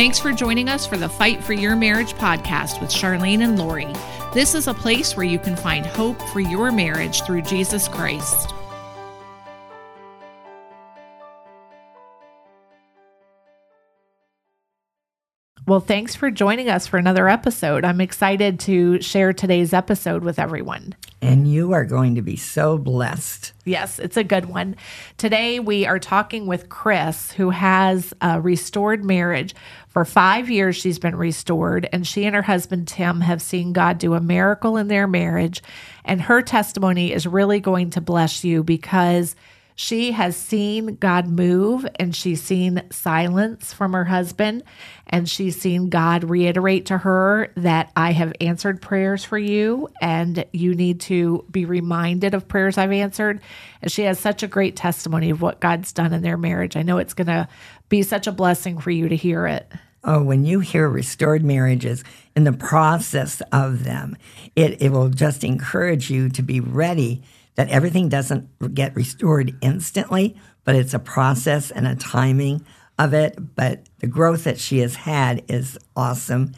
Thanks for joining us for the Fight for Your Marriage podcast with Charlene and Lori. This is a place where you can find hope for your marriage through Jesus Christ. Well, thanks for joining us for another episode. I'm excited to share today's episode with everyone. And you are going to be so blessed. Yes, it's a good one. Today, we are talking with Chris, who has a restored marriage. For five years, she's been restored, and she and her husband, Tim, have seen God do a miracle in their marriage. And her testimony is really going to bless you because she has seen God move and she's seen silence from her husband. And she's seen God reiterate to her that I have answered prayers for you and you need to be reminded of prayers I've answered. And she has such a great testimony of what God's done in their marriage. I know it's going to be such a blessing for you to hear it. Oh, when you hear restored marriages in the process of them, it, it will just encourage you to be ready that everything doesn't get restored instantly, but it's a process and a timing of it. But the growth that she has had is awesome.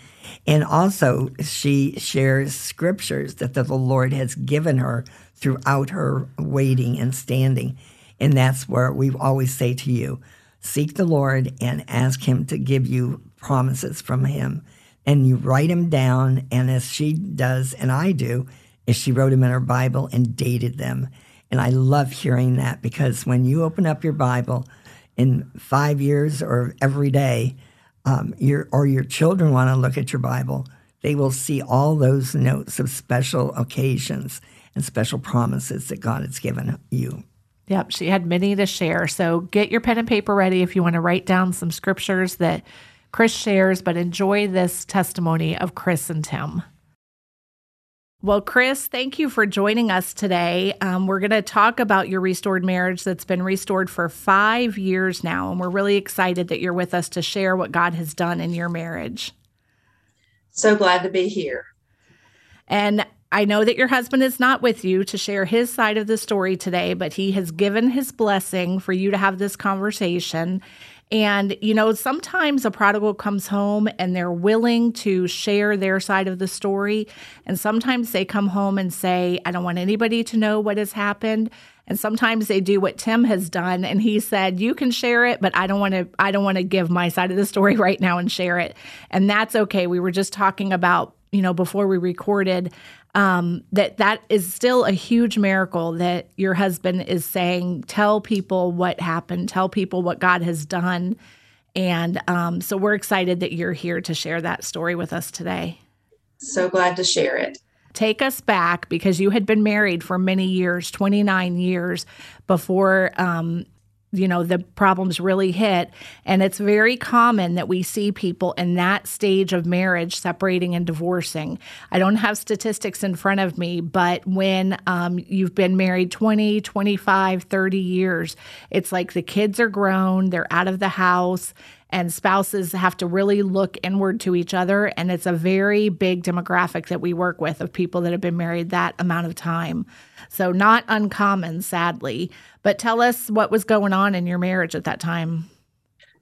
And also, she shares scriptures that the Lord has given her throughout her waiting and standing. And that's where we always say to you seek the Lord and ask Him to give you promises from Him. And you write them down. And as she does, and I do, is she wrote them in her Bible and dated them. And I love hearing that because when you open up your Bible in five years or every day, um, your, or your children want to look at your Bible, they will see all those notes of special occasions and special promises that God has given you. Yep, she had many to share. So get your pen and paper ready if you want to write down some scriptures that Chris shares, but enjoy this testimony of Chris and Tim. Well, Chris, thank you for joining us today. Um, we're going to talk about your restored marriage that's been restored for five years now. And we're really excited that you're with us to share what God has done in your marriage. So glad to be here. And I know that your husband is not with you to share his side of the story today, but he has given his blessing for you to have this conversation. And, you know, sometimes a prodigal comes home and they're willing to share their side of the story. And sometimes they come home and say, I don't want anybody to know what has happened. And sometimes they do what Tim has done. And he said, You can share it, but I don't want to, I don't want to give my side of the story right now and share it. And that's okay. We were just talking about, you know, before we recorded um, that that is still a huge miracle that your husband is saying, tell people what happened, tell people what God has done. And um, so we're excited that you're here to share that story with us today. So glad to share it. Take us back because you had been married for many years, 29 years, before um, you know the problems really hit. And it's very common that we see people in that stage of marriage separating and divorcing. I don't have statistics in front of me but when um, you've been married 20 25 30 years it's like the kids are grown they're out of the house and spouses have to really look inward to each other. And it's a very big demographic that we work with of people that have been married that amount of time so, not uncommon, sadly. But tell us what was going on in your marriage at that time.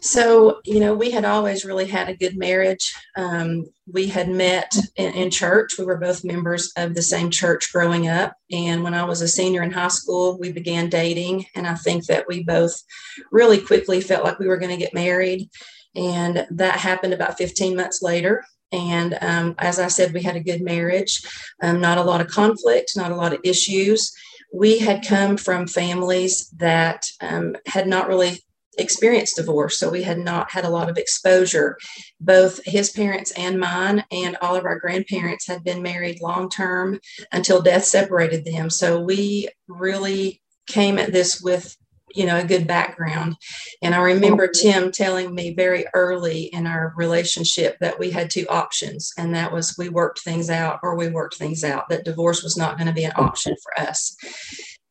So, you know, we had always really had a good marriage. Um, we had met in, in, church. We were both members of the same church growing up. And when I was a senior in high school, we began dating. And I think that we both really quickly felt like we were going to get married. And that happened about 15 months later. And um, as I said, we had a good marriage, um, not a lot of conflict, not a lot of issues. We had come from families that um, had not really experienced divorce, so we had not had a lot of exposure. Both his parents and mine, and all of our grandparents had been married long term until death separated them. So we really came at this with you know a good background. And i remember tim telling me very early in our relationship that we had two options and that was we worked things out or we worked things out that divorce was not going to be an option for us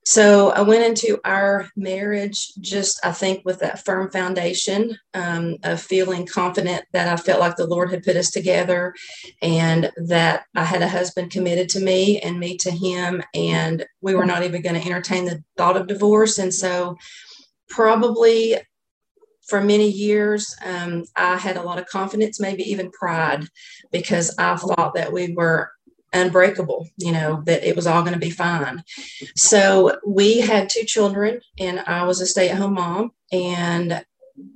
so I went into our marriage just, I think, with that firm foundation um, of feeling confident that I felt like the Lord had put us together and that I had a husband committed to me and me to him. And we were not even going to entertain the thought of divorce. And so, probably for many years, um, I had a lot of confidence, maybe even pride, because I thought that we were unbreakable, you know, mm-hmm. that it was all going to be fine. So we had two children, and I was a stay at home mom, and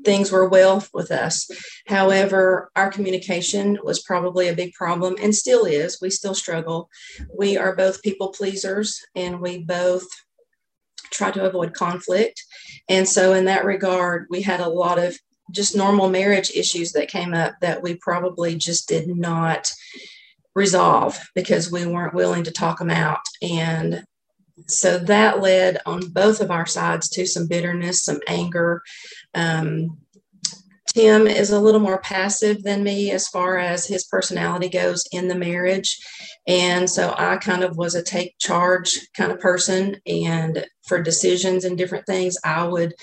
things were well with us. However, our communication was probably a big problem and still is. We still struggle. We are both people pleasers, and we both try to avoid conflict. And so, in that regard, we had a lot of just normal marriage issues that came up that we probably just did not resolve because we weren't willing to talk them out. And so that led on both of our sides to some bitterness, some anger. Um, Tim is a little more passive than me as far as his personality goes in the marriage. And so I kind of was a take charge kind of person. And for decisions and different things, I would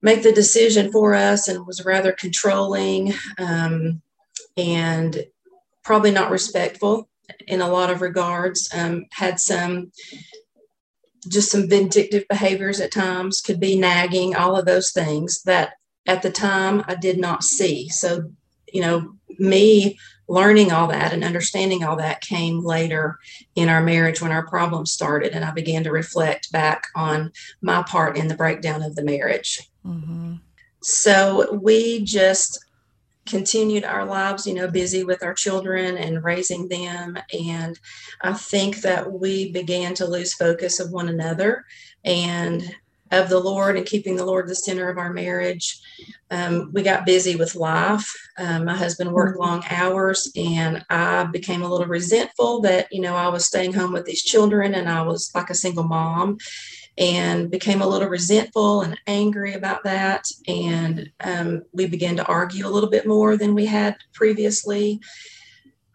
make the decision for us and was rather controlling um, and probably not respectful in a lot of regards. Um, had some just some vindictive behaviors at times, could be nagging, all of those things that at the time I did not see. So, you know, me learning all that and understanding all that came later in our marriage when our problems started. And I began to reflect back on my part in the breakdown of the marriage. Mm-hmm. So we just continued our lives, you know, busy with our children and raising them. And I think that we began to lose focus of one another and of the Lord and keeping the Lord the center of our marriage. Um, we got busy with life. Um, my husband worked mm-hmm. long hours, and I became a little resentful that, you know, I was staying home with these children and I was like a single mom and became a little resentful and angry about that. And um, we began to argue a little bit more than we had previously.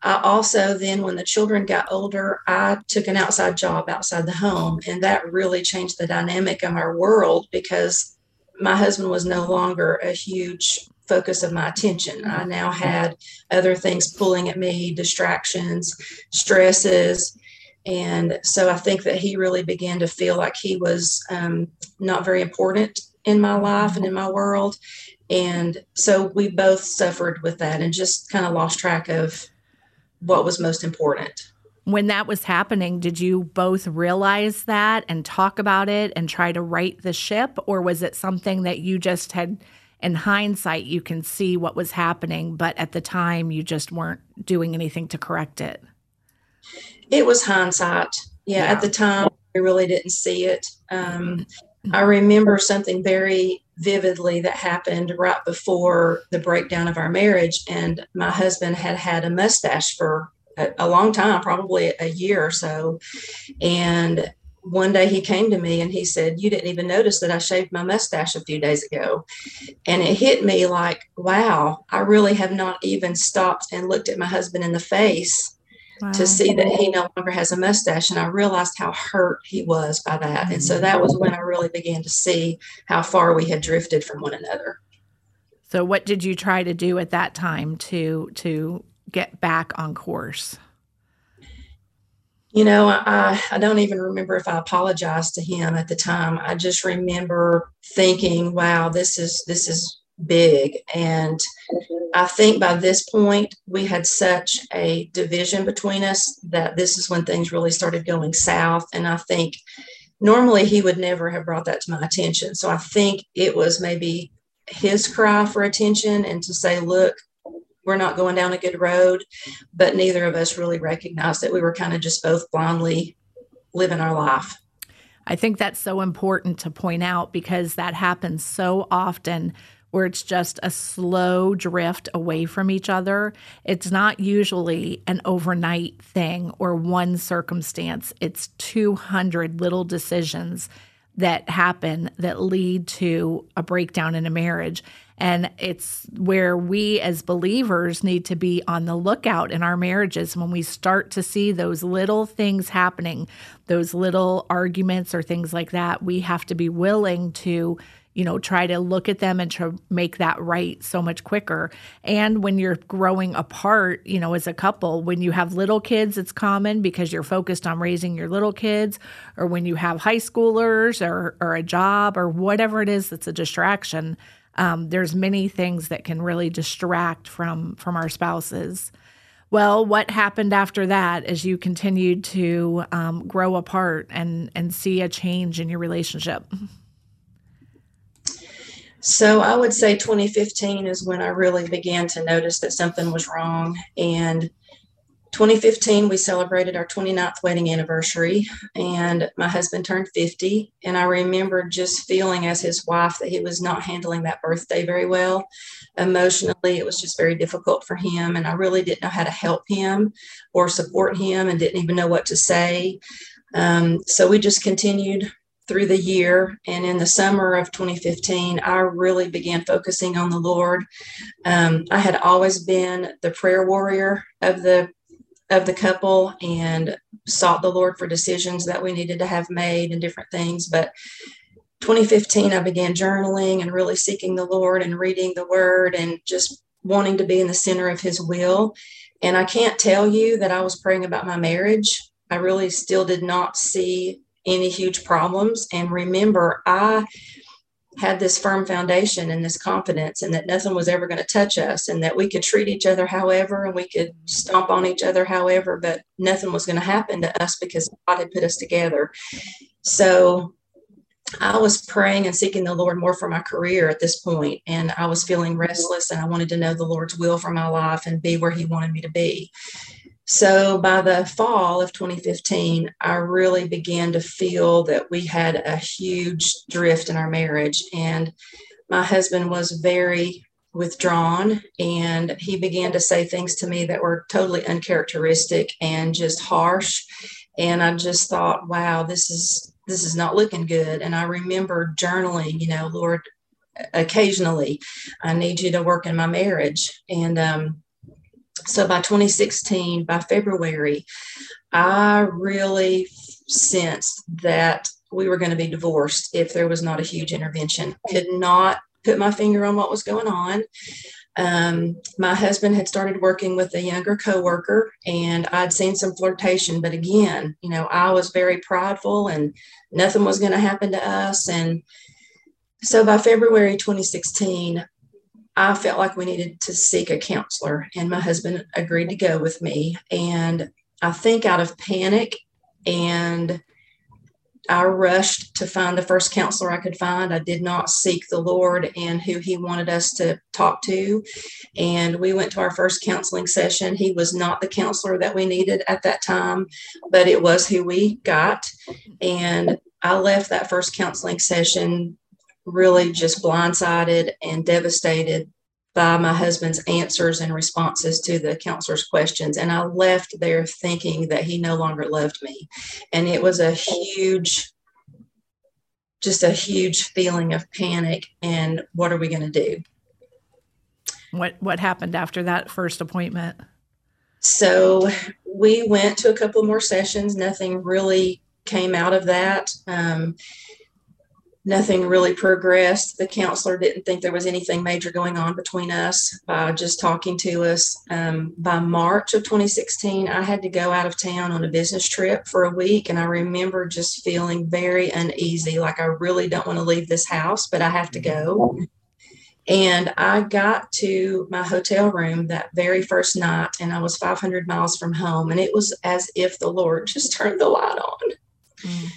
I also then, when the children got older, I took an outside job outside the home, and that really changed the dynamic of our world because my husband was no longer a huge focus of my attention. I now had other things pulling at me, distractions, stresses, and so I think that he really began to feel like he was um, not very important in my life and in my world. And so we both suffered with that and just kind of lost track of what was most important. When that was happening, did you both realize that and talk about it and try to right the ship? Or was it something that you just had, in hindsight, you can see what was happening, but at the time you just weren't doing anything to correct it? It was hindsight. Yeah, yeah. at the time, we really didn't see it. Um, I remember something very vividly that happened right before the breakdown of our marriage. And my husband had had a mustache for a, a long time, probably a year or so. And one day he came to me and he said, You didn't even notice that I shaved my mustache a few days ago. And it hit me like, wow, I really have not even stopped and looked at my husband in the face wow. to see that he no longer has a mustache. And I realized how hurt he was by that. Mm-hmm. And so that was when I really began to see how far we had drifted from one another. So what did you try to do at that time to to get back on course? You know, I, I don't even remember if I apologized to him at the time. I just remember thinking, wow, this is this is big. And I think by this point, we had such a division between us that this is when things really started going south. And I think normally he would never have brought that to my attention. So I think it was maybe his cry for attention and to say, look, we're not going down a good road. But neither of us really recognized that we were kind of just both blindly living our life. I think that's so important to point out because that happens so often where it's just a slow drift away from each other. It's not usually an overnight thing or one circumstance, it's 200 little decisions that happen that lead to a breakdown in a marriage. And it's where we as believers need to be on the lookout in our marriages when we start to see those little things happening, those little arguments or things like that. We have to be willing to you know, try to look at them and to make that right so much quicker. And when you're growing apart, you know, as a couple, when you have little kids, it's common because you're focused on raising your little kids, or when you have high schoolers or, or a job or whatever it is that's a distraction. um, there's many things that can really distract from from our spouses. Well, what happened after that as you continued to um, grow apart and and see a change in your relationship? So I would say 2015 is when I really began to notice that something was wrong. And 2015, we celebrated our 29th wedding anniversary, and my husband turned 50. And I remember just feeling as his wife that he was not handling that birthday very well. Emotionally, it was just very difficult for him. And I really didn't know how to help him or support him and didn't even know what to say. Um, so we just continued through the year. And in the summer of 2015, I really began focusing on the Lord. Um, I had always been the prayer warrior of the of the couple and sought the Lord for decisions that we needed to have made and different things. But 2015, I began journaling and really seeking the Lord and reading the Word and just wanting to be in the center of His will. And I can't tell you that I was praying about my marriage. I really still did not see any huge problems. And remember, I had this firm foundation and this confidence and that nothing was ever going to touch us and that we could treat each other however and we could stomp on each other however but nothing was going to happen to us because god had put us together so i was praying and seeking the lord more for my career at this point and i was feeling restless and i wanted to know the lord's will for my life and be where he wanted me to be so by the fall of 2015, I really began to feel that we had a huge drift in our marriage. And my husband was very withdrawn and he began to say things to me that were totally uncharacteristic and just harsh and i just thought wow this is this is not looking good and i remember journaling you know lord occasionally i need you to work in my marriage and um, so by 2016, by February, I really sensed that we were going to be divorced if there was not a huge intervention. Could not put my finger on what was going on. Um, my husband had started working with a younger coworker, and I'd seen some flirtation. But again, you know, I was very prideful, and nothing was going to happen to us. And so by February 2016, I felt like we needed to seek a counselor, and my husband agreed to go with me. And I think out of panic and I rushed to find the first counselor I could find. I did not seek the Lord and who He wanted us to talk to. And we went to our first counseling session. He was not the counselor that we needed at that time, but it was who we got. And I left that first counseling session really just blindsided and devastated by my husband's answers and responses to the counselor's questions. And I left there thinking that he no longer loved me. And it was a huge, just a huge feeling of panic. And what are we going to do? What what happened after that first appointment? So we went to a couple more sessions. Nothing really came out of that. Um, nothing really progressed. The counselor didn't think there was anything major going on between us by just talking to us. Um, by March of 2016, I had to go out of town on a business trip for a week. And I remember just feeling very uneasy like I really don't want to leave this house, but I have to go. And I got to my hotel room that very first night, and I was 500 miles from home. And it was as if the Lord just turned the light on. Mm.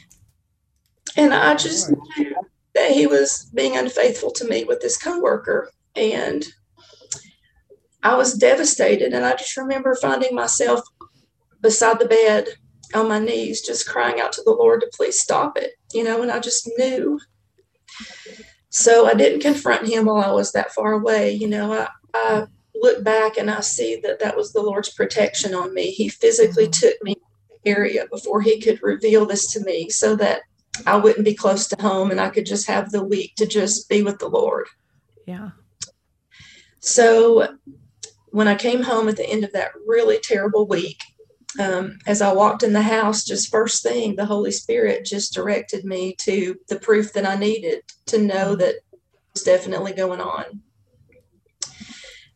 And I just knew that he was being unfaithful to me with this coworker. And I was devastated. And I just remember finding myself beside the bed on my knees, just crying out to the Lord to please stop it, you know, and I just knew. So I didn't confront him while I was that far away. You know, I, I look back and I see that that was the Lord's protection on me. He physically mm-hmm. took me area before he could reveal this to me so that I wouldn't be close to home and I could just have the week to just be with the Lord. Yeah. So when I came home at the end of that really terrible week, um, as I walked in the house, just first thing, the Holy Spirit just directed me to the proof that I needed to know that it was definitely going on.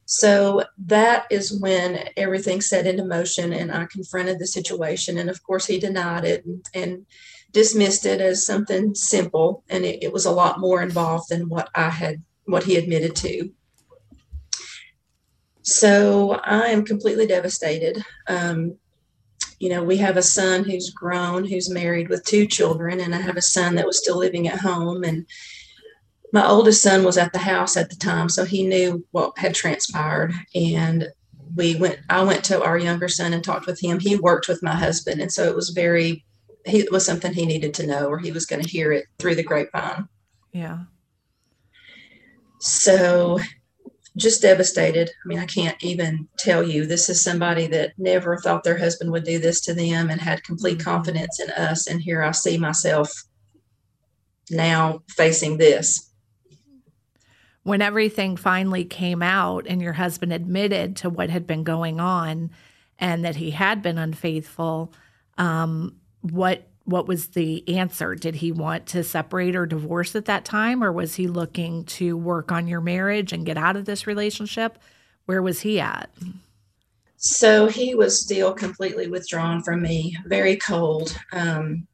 So that is when everything set into motion and I confronted the situation. And of course, he denied it and, and dismissed it as something simple. And it, it, was a lot more involved than what I had what he admitted to. So I am completely devastated. Um, you know, we have a son who's grown, who's married with two children, and I have a son that was still living at home. And my oldest son was at the house at the time, so he knew what had transpired. And we went, I went to our younger son and talked with him. He worked with my husband. And so it was very, he, it was something he needed to know, or he was going to hear it through the grapevine. Yeah. So just devastated. I mean, I can't even tell you. This is somebody that never thought their husband would do this to them and had complete Mm-hmm. confidence in us. And here I see myself now facing this. When everything finally came out and your husband admitted to what had been going on and that he had been unfaithful, um, what what was the answer? Did he want to separate or divorce at that time, or was he looking to work on your marriage and get out of this relationship? Where was he at? So he was still completely withdrawn from me, very cold. Um,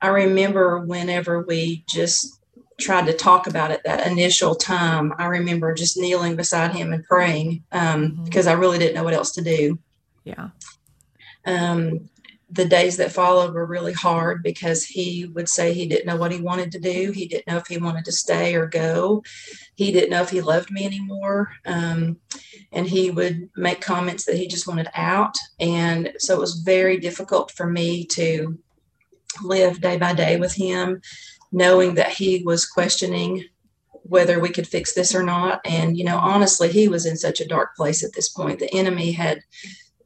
I remember whenever we just tried to talk about it that initial time, I remember just kneeling beside him and praying um, Mhm. because I really didn't know what else to do. Yeah. Um, the days that followed were really hard because he would say he didn't know what he wanted to do. He didn't know if he wanted to stay or go. He didn't know if he loved me anymore. Um, and he would make comments that he just wanted out. And so it was very difficult for me to live day by day with him, knowing that he was questioning whether we could fix this or not. And, you know, honestly, he was in such a dark place at this point. The enemy had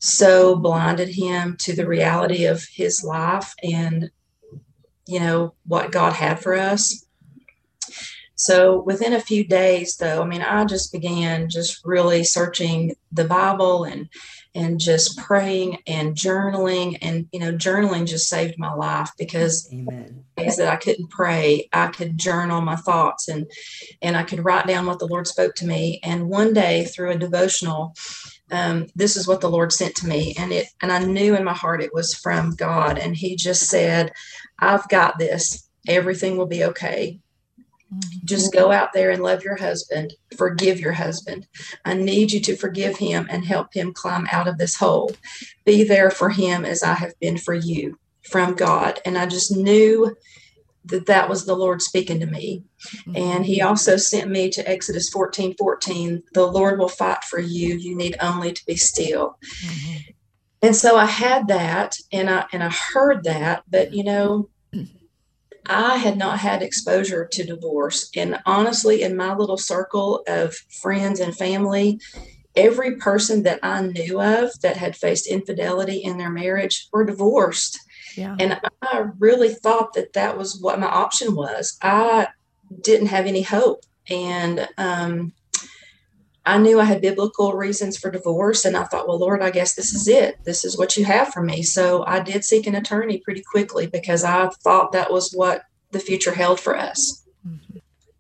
so blinded him to the reality of his life and you know what God had for us. So within a few days though, I mean I just began just really searching the Bible and and just praying and journaling and you know journaling just saved my life because Amen. days that I couldn't pray, I could journal my thoughts and and I could write down what the Lord spoke to me. And one day through a devotional, um, this is what the Lord sent to me, and it and I knew in my heart it was from God. And He just said, "I've got this. Everything will be okay. Just go out there and love your husband. Forgive your husband. I need you to forgive him and help him climb out of this hole. Be there for him as I have been for you." From God, and I just knew that that was the Lord speaking to me. And he also sent me to Exodus 14 14. The Lord will fight for you. You need only to be still. Mhm. And so I had that and I and I heard that, but you know, I had not had exposure to divorce. And honestly, in my little circle of friends and family, every person that I knew of that had faced infidelity in their marriage were divorced. Yeah. And I really thought that that was what my option was. I didn't have any hope. And um, I knew I had biblical reasons for divorce. And I thought, well, Lord, I guess this is it. This is what you have for me. So I did seek an attorney pretty quickly because I thought that was what the future held for us.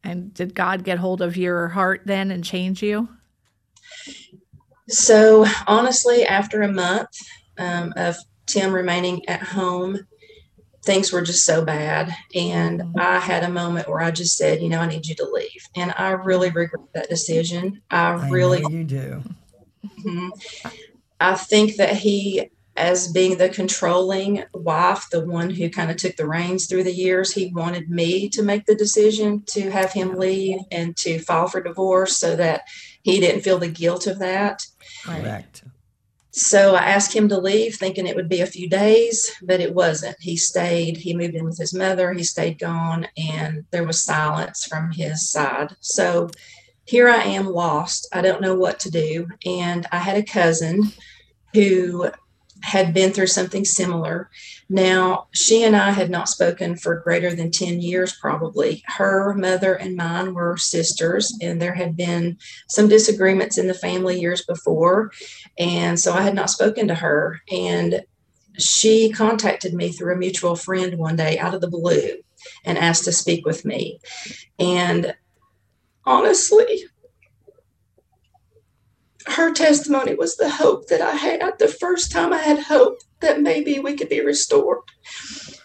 And did God get hold of your heart then and change you? So honestly, after a month um, of Tim remaining at home, things were just so bad. And Mhm. I had a moment where I just said, you know, I need you to leave. And I really regret that decision. I I really you do. Mhm. I think that he, as being the controlling wife, the one who kind of took the reins through the years, he wanted me to make the decision to have him leave and to file for divorce so that he didn't feel the guilt of that. Correct. So I asked him to leave, thinking it would be a few days, but it wasn't. He stayed. He moved in with his mother. He stayed gone, and there was silence from his side. So here I am lost. I don't know what to do. And I had a cousin who had been through something similar. Now, she and I had not spoken for greater than 10 years, probably. Her mother and mine were sisters, and there had been some disagreements in the family years before. And so I had not spoken to her. And she contacted me through a mutual friend one day out of the blue and asked to speak with me. And honestly, her testimony was the hope that I had. The first time I had hope that maybe we could be restored.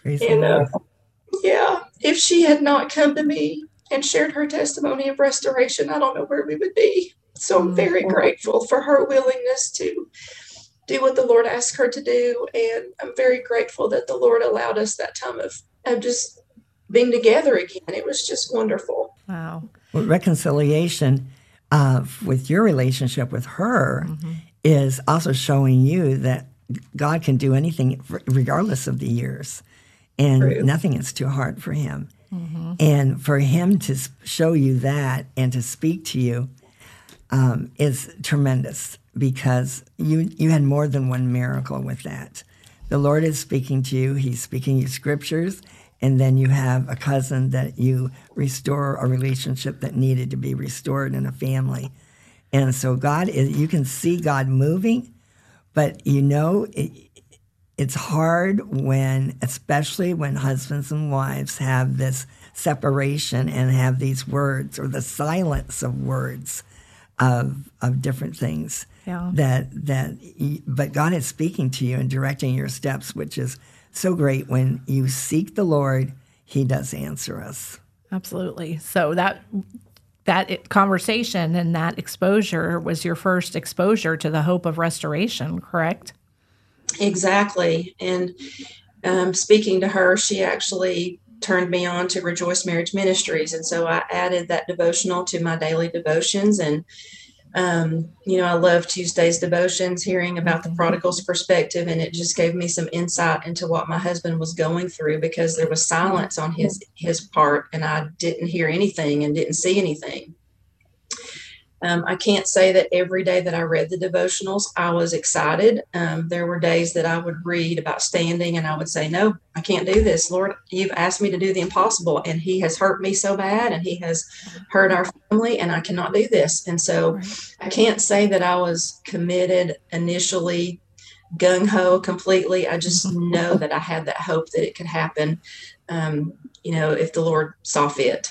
Praise the And, uh, Yeah, if she had not come to me and shared her testimony of restoration, I don't know where we would be. So I'm very mm-hmm. grateful for her willingness to do what the Lord asked her to do. And I'm very grateful that the Lord allowed us that time of, of just being together again. It was just wonderful. Wow. Well, reconciliation uh, with your relationship with her mm-hmm. is also showing you that God can do anything regardless of the years, and True. nothing is too hard for Him. Mm-hmm. And for Him to show you that and to speak to you um, is tremendous because you you had more than one miracle with that. The Lord is speaking to you. He's speaking you scriptures, and then you have a cousin that you restore a relationship that needed to be restored in a family. And so God is you can see God moving, but you know it, it's hard when especially when husbands and wives have this separation and have these words or the silence of words of of different things yeah. that that but God is speaking to you and directing your steps which is so great when you seek the Lord he does answer us absolutely so that that conversation and that exposure was your first exposure to the hope of restoration correct exactly and um, speaking to her she actually turned me on to Rejoice Marriage Ministries. And so I added that devotional to my daily devotions. And, um, you know, I love Tuesday's devotions, hearing about the mm-hmm. prodigal's perspective. And it just gave me some insight into what my husband was going through because there was silence on his, his part and I didn't hear anything and didn't see anything. Um, I can't say that every day that I read the devotionals, I was excited. Um, there were days that I would read about standing and I would say, No, I can't do this. Lord, you've asked me to do the impossible, and He has hurt me so bad, and He has hurt our family, and I cannot do this. And so I can't say that I was committed initially, gung ho completely. I just know that I had that hope that it could happen, um, you know, if the Lord saw fit.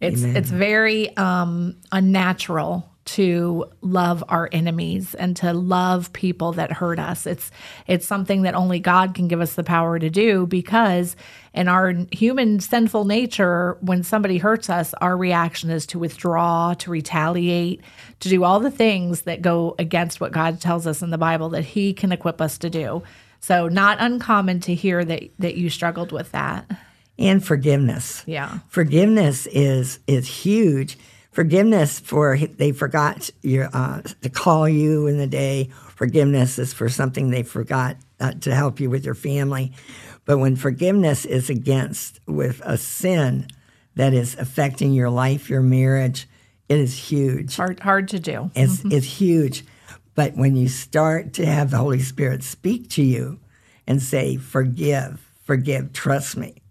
It's Amen. it's very um, unnatural to love our enemies and to love people that hurt us. It's it's something that only God can give us the power to do because in our human sinful nature when somebody hurts us our reaction is to withdraw, to retaliate, to do all the things that go against what God tells us in the Bible that he can equip us to do. So not uncommon to hear that that you struggled with that and forgiveness. Yeah. Forgiveness is is huge. Forgiveness for they forgot your, uh, to call you in the day. Forgiveness is for something they forgot uh, to help you with your family. But when forgiveness is against with a sin that is affecting your life, your marriage, it is huge. Hard hard to do. It's mm-hmm. it's huge. But when you start to have the Holy Spirit speak to you and say, "Forgive, forgive, trust me,"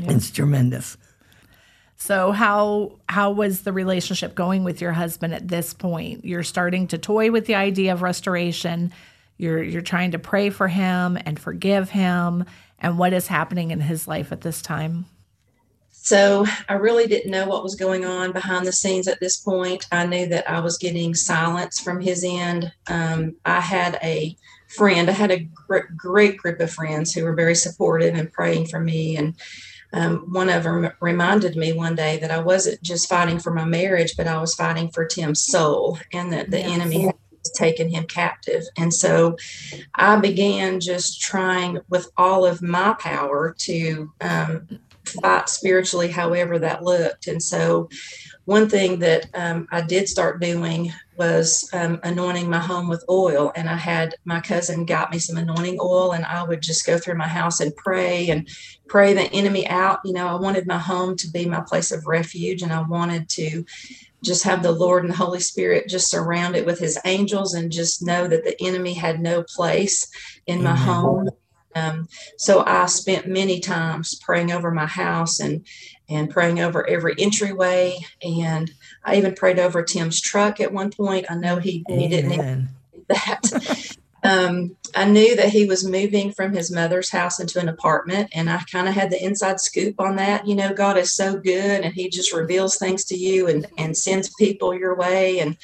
Yeah. It's tremendous. So how how was the relationship going with your husband at this point? You're starting to toy with the idea of restoration. You're you're trying to pray for him and forgive him and what is happening in his life at this time? So I really didn't know what was going on behind the scenes at this point. I knew that I was getting silence from his end. Um, I had a friend, I had a gr- great group of friends who were very supportive and praying for me and um, one of them reminded me one day that I wasn't just fighting for my marriage, but I was fighting for Tim's soul and that the yes. enemy had taken him captive. And so I began just trying with all of my power to um, fight spiritually, however that looked. And so one thing that um, I did start doing was um, anointing my home with oil. And I had my cousin got me some anointing oil, and I would just go through my house and pray and pray the enemy out. You know, I wanted my home to be my place of refuge, and I wanted to just have the Lord and the Holy Spirit just surround it with his angels and just know that the enemy had no place in my home. Um, so I spent many times praying over my house and and praying over every entryway. And I even prayed over Tim's truck at one point. I know he, he didn't need that. um, I knew that he was moving from his mother's house into an apartment, and I kind of had the inside scoop on that. You know, God is so good, and He just reveals things to you and and sends people your way. And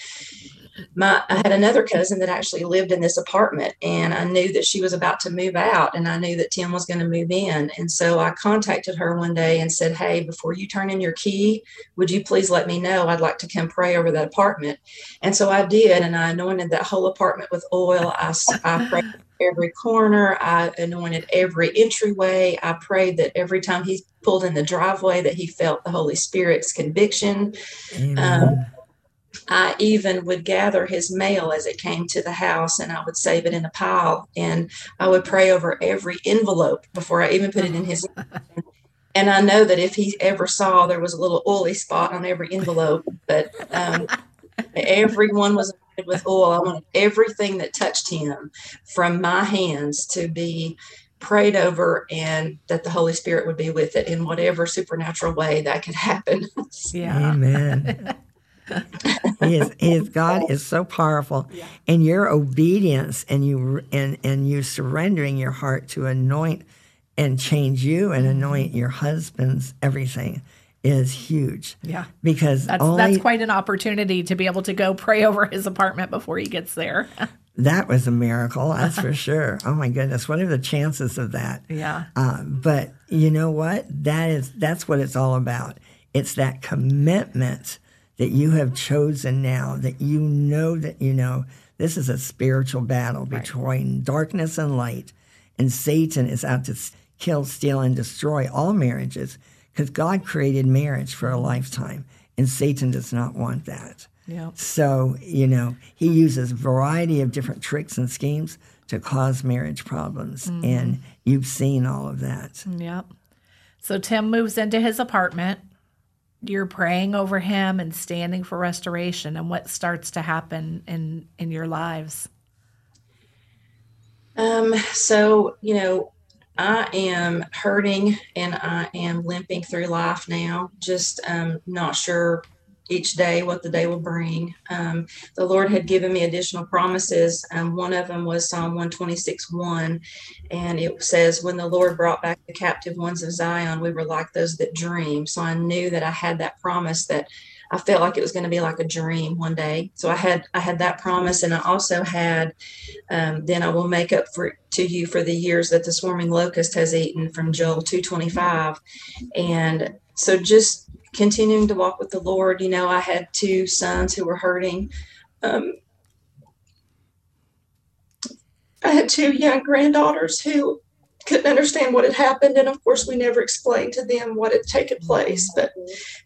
my I had another cousin that actually lived in this apartment and I knew that she was about to move out and I knew that Tim was going to move in. And so I contacted her one day and said, Hey, before you turn in your key, would you please let me know? I'd like to come pray over that apartment. And so I did. And I anointed that whole apartment with oil. I, I prayed every corner. I anointed every entryway. I prayed that every time he pulled in the driveway that he felt the Holy Spirit's conviction. Um, I even would gather his mail as it came to the house and I would save it in a pile and I would pray over every envelope before I even put it in his. and I know that if he ever saw there was a little oily spot on every envelope, but um, everyone was with oil. I wanted everything that touched him from my hands to be prayed over and that the Holy Spirit would be with it in whatever supernatural way that could happen. yeah. Amen. he is, he is, God is so powerful, yeah. and your obedience and you and and you surrendering your heart to anoint and change you and anoint your husband's everything is huge. Yeah, because that's only, that's quite an opportunity to be able to go pray over his apartment before he gets there. that was a miracle, that's for sure. Oh my goodness, what are the chances of that? Yeah. Uh, but you know what? That is that's what it's all about. It's that commitment that you have chosen now, that you know that you know this is a spiritual battle between right. darkness and light, and Satan is out to kill, steal, and destroy all marriages because God created marriage for a lifetime, and Satan does not want that. Yeah. So, you know, he uses a variety of different tricks and schemes to cause marriage problems. Mm-hmm. And you've seen all of that. Yep. So Tim moves into his apartment you're praying over him and standing for restoration and what starts to happen in in your lives? Um so you know i am hurting and i am limping through life now just um not sure each day what the day will bring. Um, the Lord had given me additional promises. Um, one of them was Psalm 126 1, and it says, When the Lord brought back the captive ones of Zion, we were like those that dream. So I knew that I had that promise that I felt like it was going to be like a dream one day. So I had I had that promise, and I also had, um, then I will make up for to you for the years that the swarming locust has eaten from Joel two twenty five, and so just continuing to walk with the Lord. You know, I had two sons who were hurting. Um, I had two young granddaughters who couldn't understand what had happened. And of course, we never explained to them what had taken place, but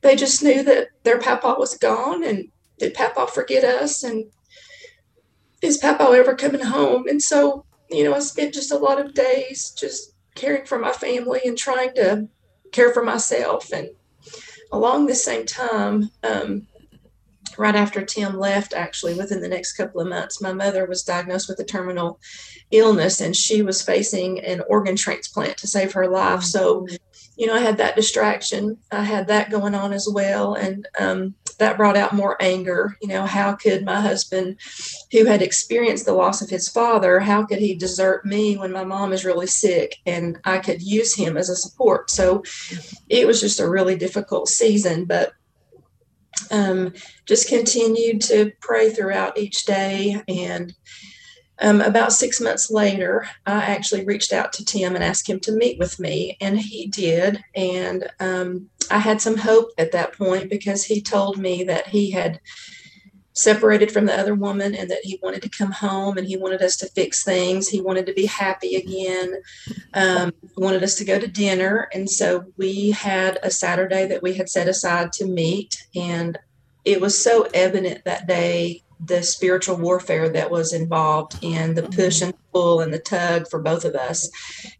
they just knew that their papa was gone and did papa forget us? And is papa ever coming home? And so, you know, I spent just a lot of days just caring for my family and trying to care for myself. And along the same time, um, right after Tim left, actually, within the next couple of months, my mother was diagnosed with a terminal illness and she was facing an organ transplant to save her life. So, you know, I had that distraction. I had that going on as well. And um, that brought out more anger. You know, how could my husband, who had experienced the loss of his father, how could he desert me when my mom is really sick and I could use him as a support? So it was just a really difficult season, but um, just continued to pray throughout each day and um, about six months later, I actually reached out to Tim and asked him to meet with me, and he did. And um, I had some hope at that point because he told me that he had separated from the other woman and that he wanted to come home and he wanted us to fix things. He wanted to be happy again, um, wanted us to go to dinner. And so we had a Saturday that we had set aside to meet. And it was so evident that day the spiritual warfare that was involved in the push and pull and the tug for both of us.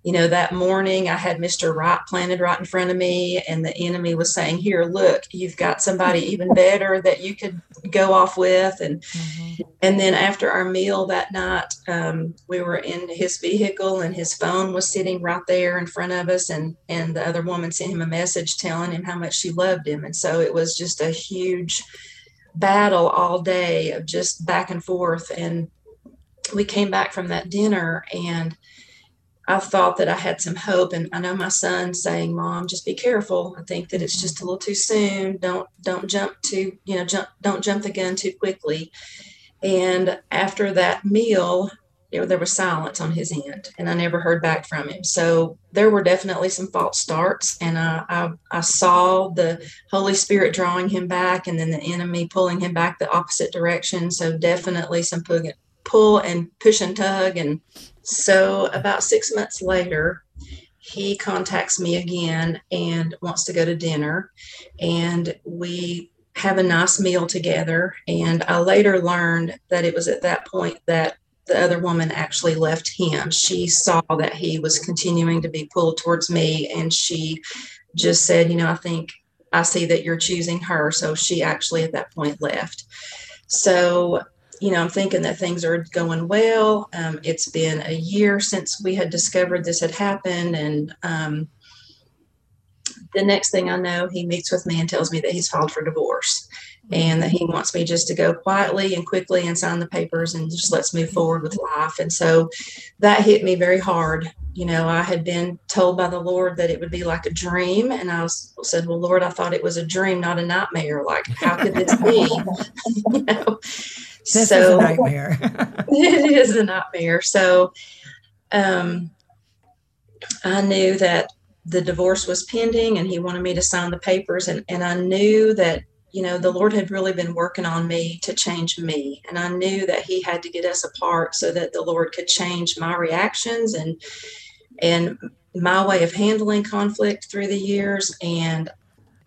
You know, that morning I had Mr. Right planted right in front of me, and the enemy was saying, Here, look, you've got somebody even better that you could go off with. And mm-hmm. and then after our meal that night, um, we were in his vehicle and his phone was sitting right there in front of us, and and the other woman sent him a message telling him how much she loved him. And so it was just a huge battle all day of just back and forth. And we came back from that dinner and I thought that I had some hope. And I know my son saying, Mom, just be careful. I think that it's just a little too soon. Don't don't jump too, you know, jump don't jump the gun too quickly. And after that meal, know, there was silence on his end, and I never heard back from him. So there were definitely some false starts, and I, I, I saw the Holy Spirit drawing him back, and then the enemy pulling him back the opposite direction. So definitely some pull and push and tug. And so about six months later, he contacts me again and wants to go to dinner, and we have a nice meal together. And I later learned that it was at that point that the other woman actually left him. She saw that he was continuing to be pulled towards me, and she just said, You know, I think I see that you're choosing her. So she actually at that point left. So, you know, I'm thinking that things are going well. Um, it's been a year since we had discovered this had happened. And um, the next thing I know, he meets with me and tells me that he's filed for divorce and that he wants me just to go quietly and quickly and sign the papers and just let's move forward with life. And so that hit me very hard. You know, I had been told by the Lord that it would be like a dream. And I was, said, Well, Lord, I thought it was a dream, not a nightmare. Like, how could this be? you know, this so, is a nightmare. it is a nightmare. So um, I knew that the divorce was pending and he wanted me to sign the papers. And, and I knew that you know, the Lord had really been working on me to change me. And I knew that He had to get us apart so that the Lord could change my reactions and and my way of handling conflict through the years. And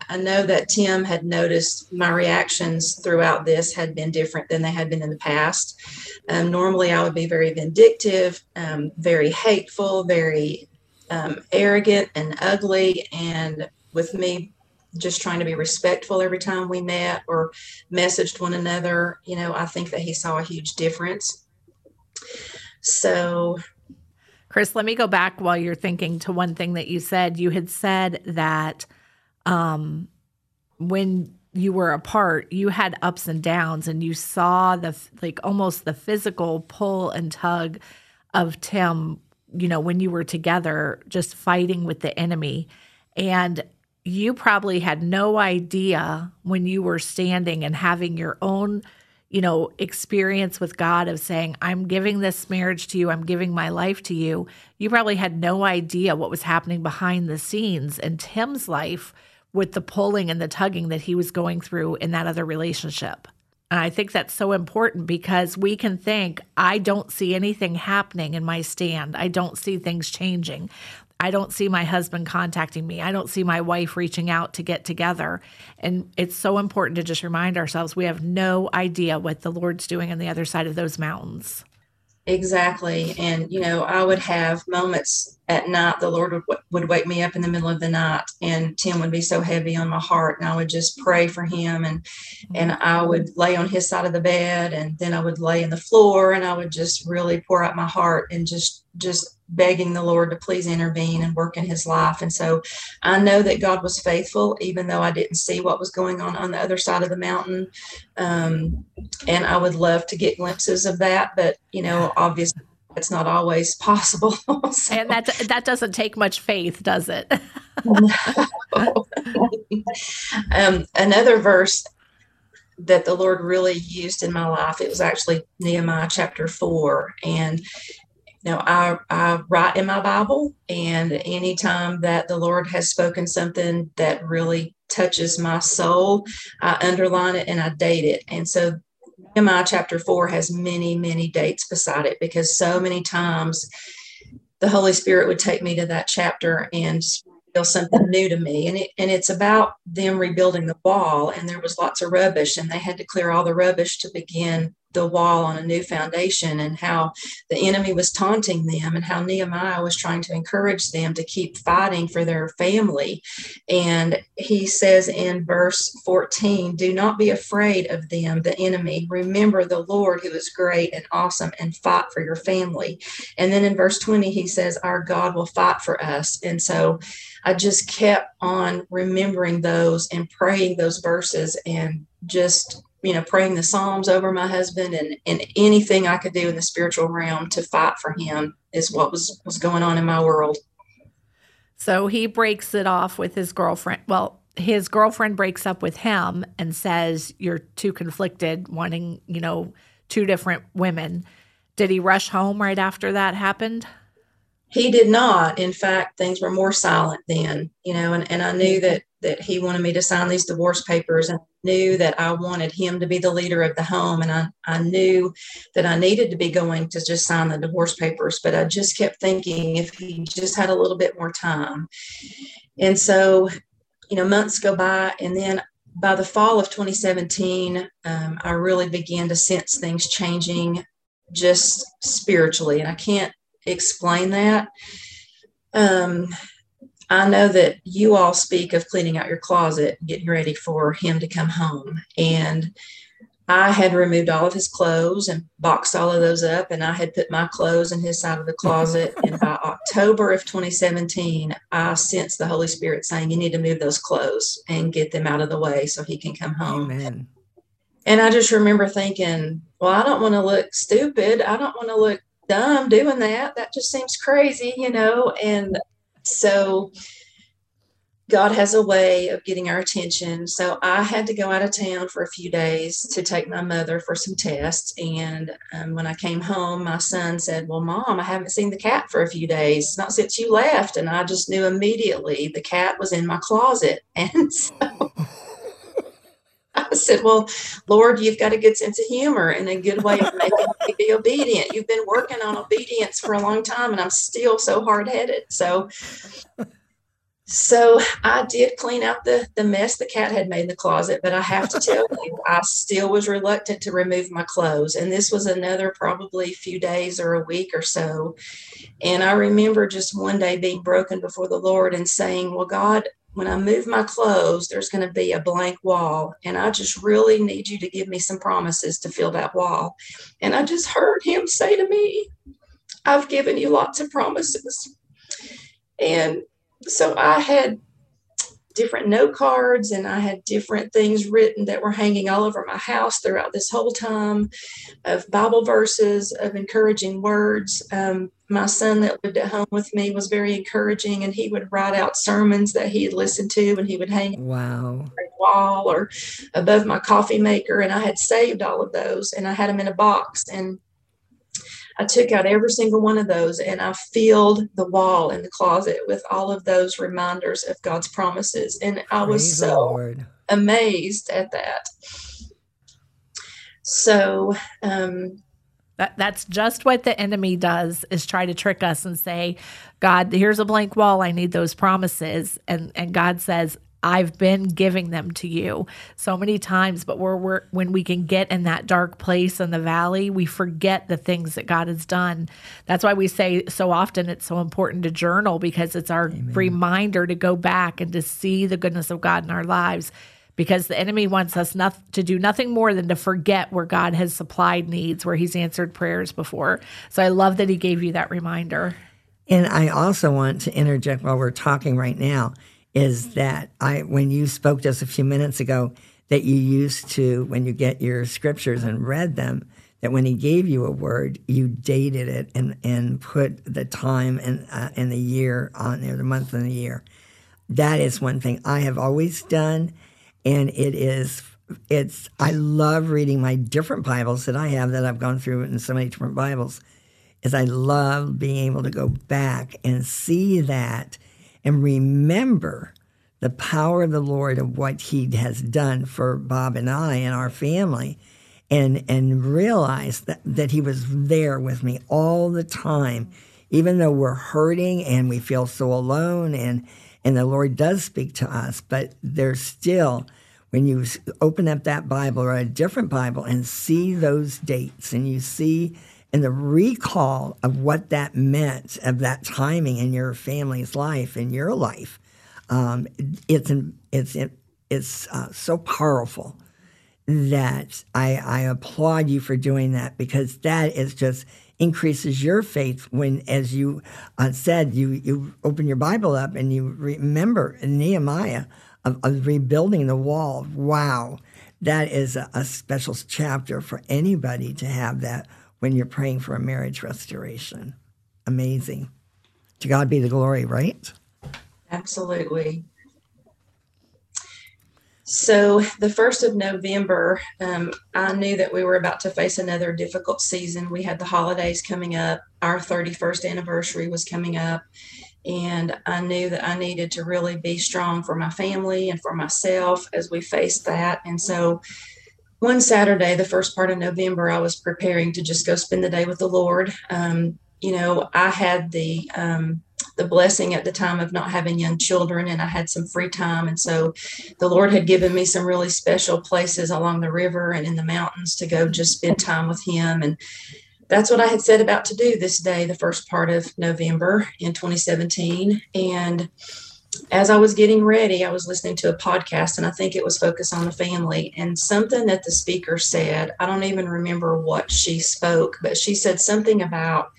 I know that Tim had noticed my reactions throughout this had been different than they had been in the past. Um, normally, I would be very vindictive, um, very hateful, very um, arrogant and ugly. And with me just trying to be respectful every time we met or messaged one another, you know, I think that he saw a huge difference. So, Chris, let me go back while you're thinking to one thing that you said. You had said that um, when you were apart, you had ups and downs, and you saw the like almost the physical pull and tug of Tim, you know, when you were together, just fighting with the enemy. And you probably had no idea when you were standing and having your own you know experience with God of saying I'm giving this marriage to you I'm giving my life to you you probably had no idea what was happening behind the scenes in Tim's life with the pulling and the tugging that he was going through in that other relationship and I think that's so important because we can think, I don't see anything happening in my stand. I don't see things changing. I don't see my husband contacting me. I don't see my wife reaching out to get together. And it's so important to just remind ourselves we have no idea what the Lord's doing on the other side of those mountains. Exactly. And, you know, I would have moments at night, the Lord would, would wake me up in the middle of the night and Tim would be so heavy on my heart. And I would just pray for him and, and I would lay on his side of the bed and then I would lay in the floor and I would just really pour out my heart and just, just begging the Lord to please intervene and work in his life. And so I know that God was faithful, even though I didn't see what was going on on the other side of the mountain. Um, and I would love to get glimpses of that, but you know, obviously it's not always possible. so. And that that doesn't take much faith, does it? um, another verse that the Lord really used in my life, it was actually Nehemiah chapter four. And you know, I, I write in my Bible, and anytime that the Lord has spoken something that really touches my soul, I underline it and I date it. And so Nehemiah chapter four has many, many dates beside it because so many times the Holy Spirit would take me to that chapter and feel something new to me. And it and it's about them rebuilding the wall. And there was lots of rubbish, and they had to clear all the rubbish to begin the wall on a new foundation and how the enemy was taunting them and how Nehemiah was trying to encourage them to keep fighting for their family. And he says in verse 14, Do not be afraid of them, the enemy. Remember the Lord who is great and awesome and fight for your family. And then in verse 20, he says, Our God will fight for us. And so I just kept on remembering those and praying those verses and just you know, praying the Psalms over my husband and, and anything I could do in the spiritual realm to fight for him is what was, was going on in my world. So he breaks it off with his girlfriend. Well, his girlfriend breaks up with him and says, You're too conflicted, wanting, you know, two different women. Did he rush home right after that happened? He did not. In fact, things were more silent then, you know, and, and I knew that that he wanted me to sign these divorce papers and knew that I wanted him to be the leader of the home. And I, I knew that I needed to be going to just sign the divorce papers, but I just kept thinking if he just had a little bit more time. And so, you know, months go by and then by the fall of 2017, um, I really began to sense things changing just spiritually. And I can't explain that. Um, I know that you all speak of cleaning out your closet, getting ready for him to come home. And I had removed all of his clothes and boxed all of those up, and I had put my clothes in his side of the closet. and by October of 2017, I sensed the Holy Spirit saying, You need to move those clothes and get them out of the way so he can come home. Amen. And I just remember thinking, Well, I don't want to look stupid. I don't want to look dumb doing that. That just seems crazy, you know? And so God has a way of getting our attention. So I had to go out of town for a few days to take my mother for some tests. And um, when I came home, my son said, Well, mom, I haven't seen the cat for a few days, not since you left. And I just knew immediately the cat was in my closet. And so I said, Well, Lord, you've got a good sense of humor and a good way of making me be obedient. You've been working on obedience for a long time, and I'm still so hard headed. So, so I did clean out the, the mess the cat had made in the closet, but I have to tell you, I still was reluctant to remove my clothes. And this was another probably few days or a week or so. And I remember just one day being broken before the Lord and saying, Well, God, when I move my clothes, there's going to be a blank wall. And I just really need you to give me some promises to fill that wall. And I just heard him say to me, I've given you lots of promises. And so I had different note cards and I had different things written that were hanging all over my house throughout this whole time of Bible verses, of encouraging words. Um, my son that lived at home with me was very encouraging and he would write out sermons that he had listened to and he would hang wow wall or above my coffee maker and I had saved all of those and I had them in a box and I took out every single one of those and I filled the wall in the closet with all of those reminders of God's promises. And I was Praise so amazed at that. So, um, that, that's just what the enemy does is try to trick us and say, God, here's a blank wall. I need those promises. And, and God says, I've been giving them to you so many times, but we're, we're when we can get in that dark place in the valley, we forget the things that God has done. That's why we say so often it's so important to journal because it's our Amen. reminder to go back and to see the goodness of God in our lives. Because the enemy wants us not, to do nothing more than to forget where God has supplied needs, where He's answered prayers before. So I love that He gave you that reminder. And I also want to interject while we're talking right now is that I when you spoke just a few minutes ago that you used to when you get your scriptures and read them that when he gave you a word you dated it and and put the time and uh, and the year on there the month and the year. That is one thing I have always done and it is it's I love reading my different Bibles that I have that I've gone through in so many different Bibles is I love being able to go back and see that and remember the power of the Lord of what He has done for Bob and I and our family, and and realize that, that He was there with me all the time, even though we're hurting and we feel so alone, and and the Lord does speak to us, but there's still when you open up that Bible or a different Bible and see those dates and you see and the recall of what that meant of that timing in your family's life in your life um, it's it's it's uh, so powerful that I, I applaud you for doing that because that is just increases your faith when as you uh, said you you open your bible up and you remember nehemiah of, of rebuilding the wall. Wow. That is a, a special chapter for anybody to have that when you're praying for a marriage restoration. Amazing. To God be the glory, right? Absolutely. So, the first of November, um, I knew that we were about to face another difficult season. We had the holidays coming up, our 31st anniversary was coming up, and I knew that I needed to really be strong for my family and for myself as we faced that. And so, one Saturday, the first part of November, I was preparing to just go spend the day with the Lord. Um, you know, I had the um, the blessing at the time of not having young children and I had some free time. And so the Lord had given me some really special places along the river and in the mountains to go just spend time with Him. And that's what I had set about to do this day, the first part of November in 2017. And as I was getting ready, I was listening to a podcast and I think it was focused on the family and something that the speaker said. I don't even remember what she spoke, but she said something about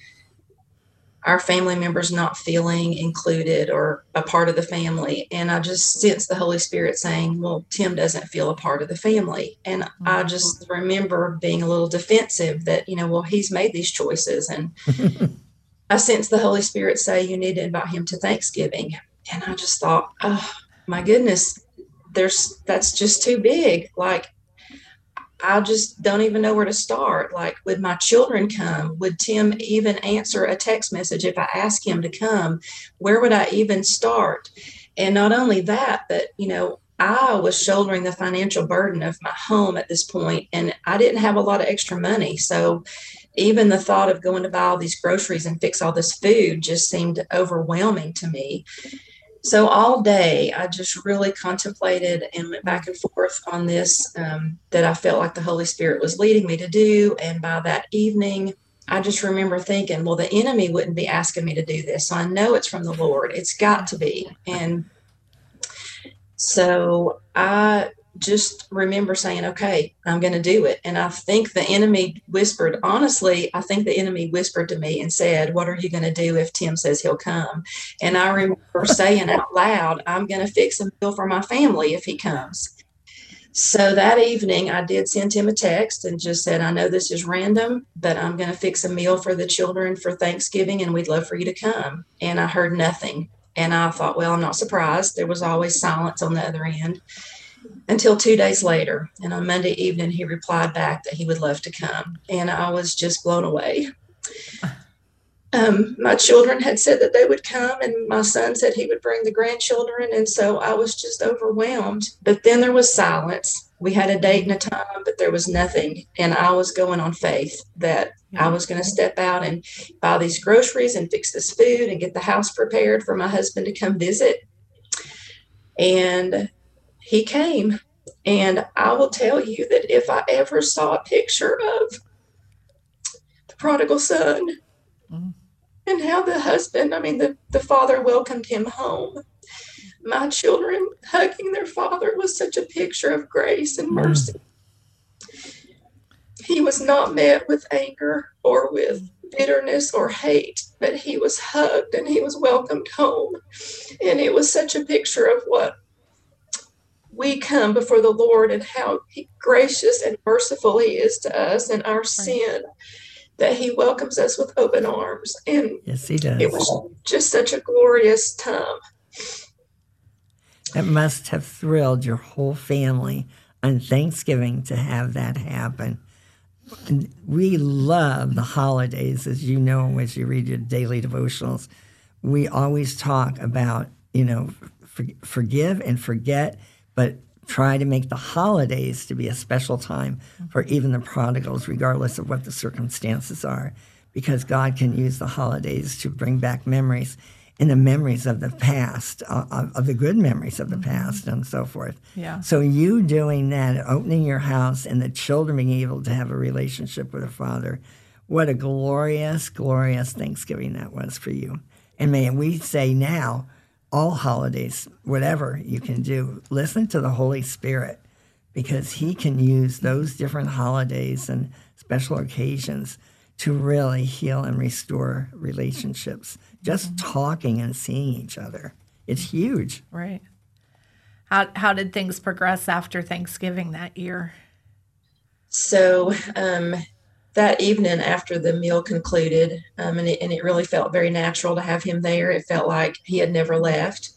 our family members not feeling included or a part of the family. And I just sense the Holy Spirit saying, Well, Tim doesn't feel a part of the family. And mm-hmm. I just remember being a little defensive that, you know, well, he's made these choices. And I sense the Holy Spirit say, You need to invite him to Thanksgiving. And I just thought, Oh, my goodness, there's that's just too big. Like, I just don't even know where to start. Like, would my children come? Would Tim even answer a text message if I ask him to come? Where would I even start? And not only that, but, you know, I was shouldering the financial burden of my home at this point, and I didn't have a lot of extra money. So, even the thought of going to buy all these groceries and fix all this food just seemed overwhelming to me. So all day, I just really contemplated and went back and forth on this um, that I felt like the Holy Spirit was leading me to do. And by that evening, I just remember thinking, well, the enemy wouldn't be asking me to do this. So I know it's from the Lord. It's got to be. And so I just remember saying, okay, I'm going to do it. And I think the enemy whispered, honestly, I think the enemy whispered to me and said, What are you going to do if Tim says he'll come? And I remember saying out loud, I'm going to fix a meal for my family if he comes. So that evening, I did send him a text and just said, I know this is random, but I'm going to fix a meal for the children for Thanksgiving and we'd love for you to come. And I heard nothing. And I thought, well, I'm not surprised. There was always silence on the other end until two days later. And on Monday evening, he replied back that he would love to come. And I was just blown away. Um, my children had said that they would come, and my son said he would bring the grandchildren. And so I was just overwhelmed. But then there was silence. We had a date and a time, but there was nothing. And I was going on faith that I was going to step out and buy these groceries and fix this food and get the house prepared for my husband to come visit. And he came. And I will tell you that if I ever saw a picture of the prodigal son mm. and how the husband, I mean, the, the father welcomed him home, my children hugging their father was such a picture of grace and mm. mercy. Mm. He was not met with anger or with bitterness or hate, but he was hugged and he was welcomed home. And it was such a picture of what we come before the Lord and how gracious and merciful He is to us and our right. sin, that He welcomes us with open arms. And yes, He does. It was just such a glorious time. It must have thrilled your whole family on Thanksgiving to have that happen. And we love the holidays, as you know, as you read your daily devotionals. We always talk about, you know, for, forgive and forget but try to make the holidays to be a special time for even the prodigals, regardless of what the circumstances are, because God can use the holidays to bring back memories and the memories of the past, uh, of the good memories of the mm-hmm. past, and so forth. Yeah. So you doing that, opening your house, and the children being able to have a relationship with their father, what a glorious, glorious Thanksgiving that was for you. And may we say now, all holidays, whatever you can do, listen to the Holy Spirit because He can use those different holidays and special occasions to really heal and restore relationships. Just mm-hmm. talking and seeing each other. It's huge. Right. How, how did things progress after Thanksgiving that year? So, um, that evening after the meal concluded, um, and, it, and it really felt very natural to have him there. It felt like he had never left.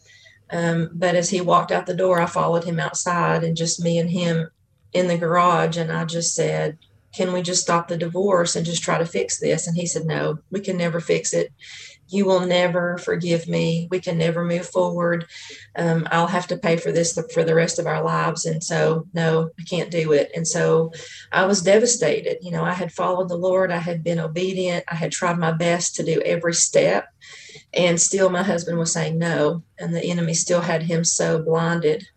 Um, but as he walked out the door, I followed him outside and just me and him in the garage. And I just said, Can we just stop the divorce and just try to fix this? And he said, No, we can never fix it you will never forgive me. We can never move forward. Um, I'll have to pay for this for the rest of our lives. And so, no, I can't do it. And so I was devastated. You know, I had followed the Lord, I had been obedient, I had tried my best to do every step. And still, my husband was saying no. And the enemy still had him so blinded.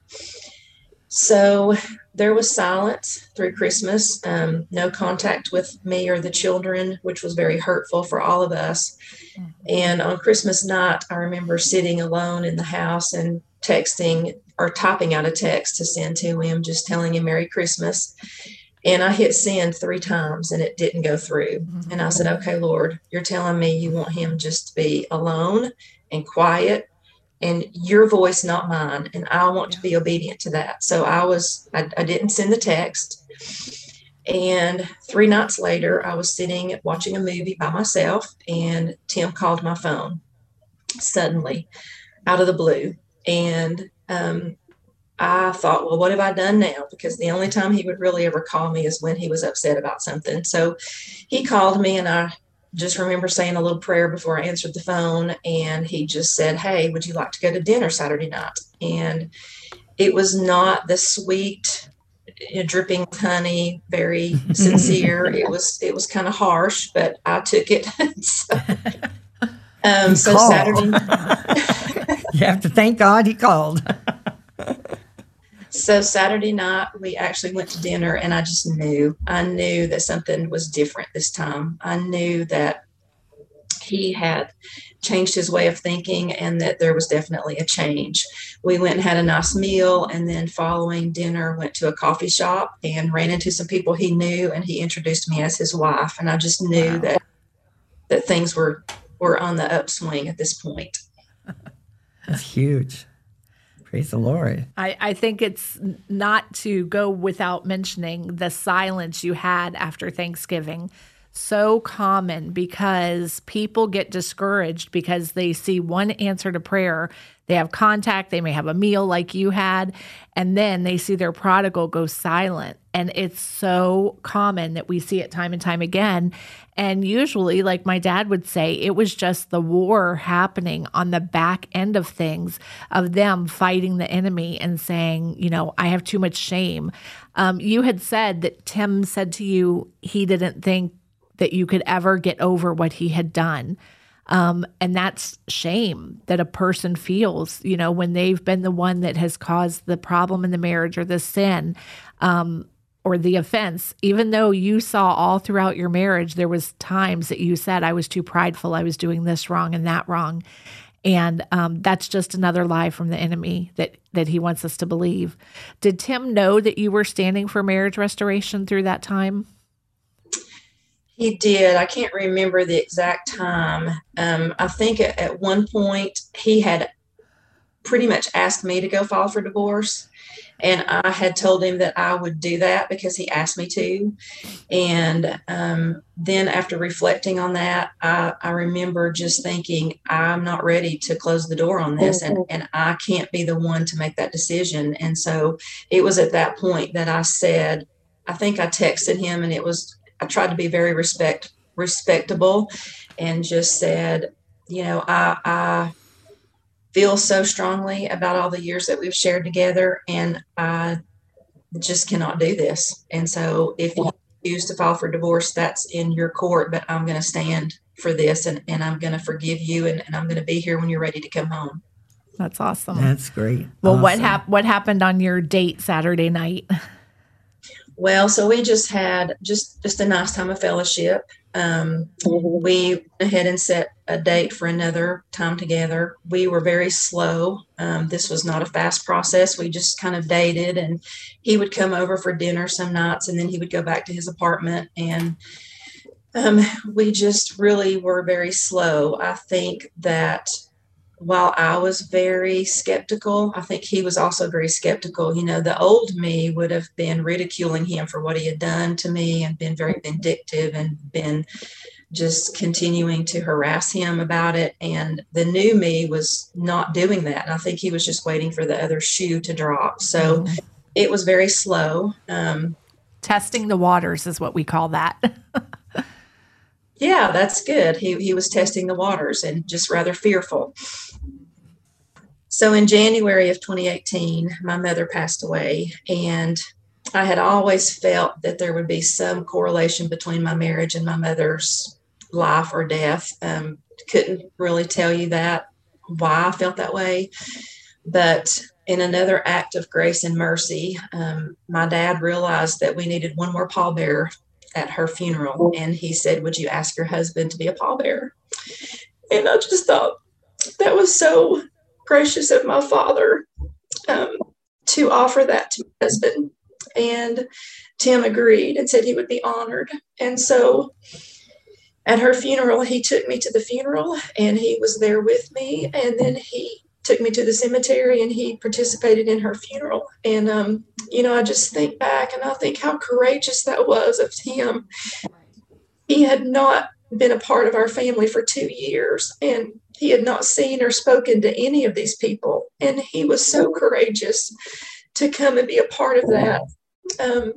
So there was silence through Christmas, um, no contact with me or the children, which was very hurtful for all of us. Mm-hmm. And on Christmas night, I remember sitting alone in the house and texting or typing out a text to send to him, just telling him Merry Christmas. And I hit send three times and it didn't go through. Mm-hmm. And I said, Okay, Lord, you're telling me you want him just to be alone and quiet and your voice, not mine. And I want to be obedient to that. So I was, I, I didn't send the text. And three nights later, I was sitting watching a movie by myself, and Tim called my phone suddenly out of the blue. And um, I thought, well, what have I done now? Because the only time he would really ever call me is when he was upset about something. So he called me, and I just remember saying a little prayer before I answered the phone. And he just said, Hey, would you like to go to dinner Saturday night? And it was not the sweet, you know, dripping with honey, very sincere. it was it was kind of harsh, but I took it. so, um, so Saturday. you have to thank God he called. So Saturday night, we actually went to dinner, and I just knew, I knew that something was different this time. I knew that he had changed his way of thinking and that there was definitely a change. We went and had a nice meal, and then following dinner, went to a coffee shop and ran into some people he knew, and he introduced me as his wife. And I just knew wow. that that things were were on the upswing at this point. That's huge. Praise the Lord. I, I think it's not to go without mentioning the silence you had after Thanksgiving. So common because people get discouraged because they see one answer to prayer. They have contact, they may have a meal like you had, and then they see their prodigal go silent. And it's so common that we see it time and time again. And usually, like my dad would say, it was just the war happening on the back end of things, of them fighting the enemy and saying, you know, I have too much shame. Um, you had said that Tim said to you he didn't think that you could ever get over what he had done. Um, and that's shame that a person feels, you know, when they've been the one that has caused the problem in the marriage or the sin. Um, or the offense. Even though you saw all throughout your marriage there was times that you said i was too prideful. I was doing this wrong and that wrong. And um, that's just another lie from the enemy that that he wants us to believe. Did tim know that you were standing for marriage restoration through that time he did i can't remember the exact time um, i think at, at one point he had pretty much asked me to go file for divorce and I had told him that I would do that because he asked me to. And um, then after reflecting on that, I, I, remember just thinking, I'm not ready to close the door on this, and, and I can't be the one to make that decision. And so it was at that point that I said, I think I texted him, and it was, I tried to be very respect respectable and just said, you know, I, I feel so strongly about all the years that we've shared together, and I just cannot do this. And so, if you choose to file for divorce, that's in your court, but I'm going to stand for this and, and I'm going to forgive you and, and I'm going to be here when you're ready to come home. That's awesome. That's great. Well, awesome. what hap- what happened on your date Saturday night? Well, so we just had just just a nice time of fellowship. Um, mm-hmm. We went ahead and set a date for another time together. We were very slow. Um, this was not a fast process. We just kind of dated, and he would come over for dinner some nights, and then he would go back to his apartment. And um, we just really were very slow. I think that while I was very skeptical, I think he was also very skeptical. You know, the old me would have been ridiculing him for what he had done to me and been very vindictive and been just continuing to harass him about it. And the new me was not doing that. And I think he was just waiting for the other shoe to drop. So mm-hmm. it was very slow. Um, Testing the waters is what we call that. yeah, that's good. He, he was testing the waters and just rather fearful. So in January of 2018, my mother passed away. And I had always felt that there would be some correlation between my marriage and my mother's life or death. Um, couldn't really tell you that, why I felt that way. But in another act of grace and mercy, um, my dad realized that we needed one more pallbearer at her funeral. And he said, Would you ask your husband to be a pallbearer? And I just thought that was so gracious of my father um, to offer that to my husband. And Tim agreed and said he would be honored. And so at her funeral, he took me to the funeral and he was there with me. And then he took me to the cemetery and he participated in her funeral. And, um, you know, I just think back and I think how courageous that was of him. He had not been a part of our family for two years and he had not seen or spoken to any of these people. And he was so courageous to come and be a part of that um,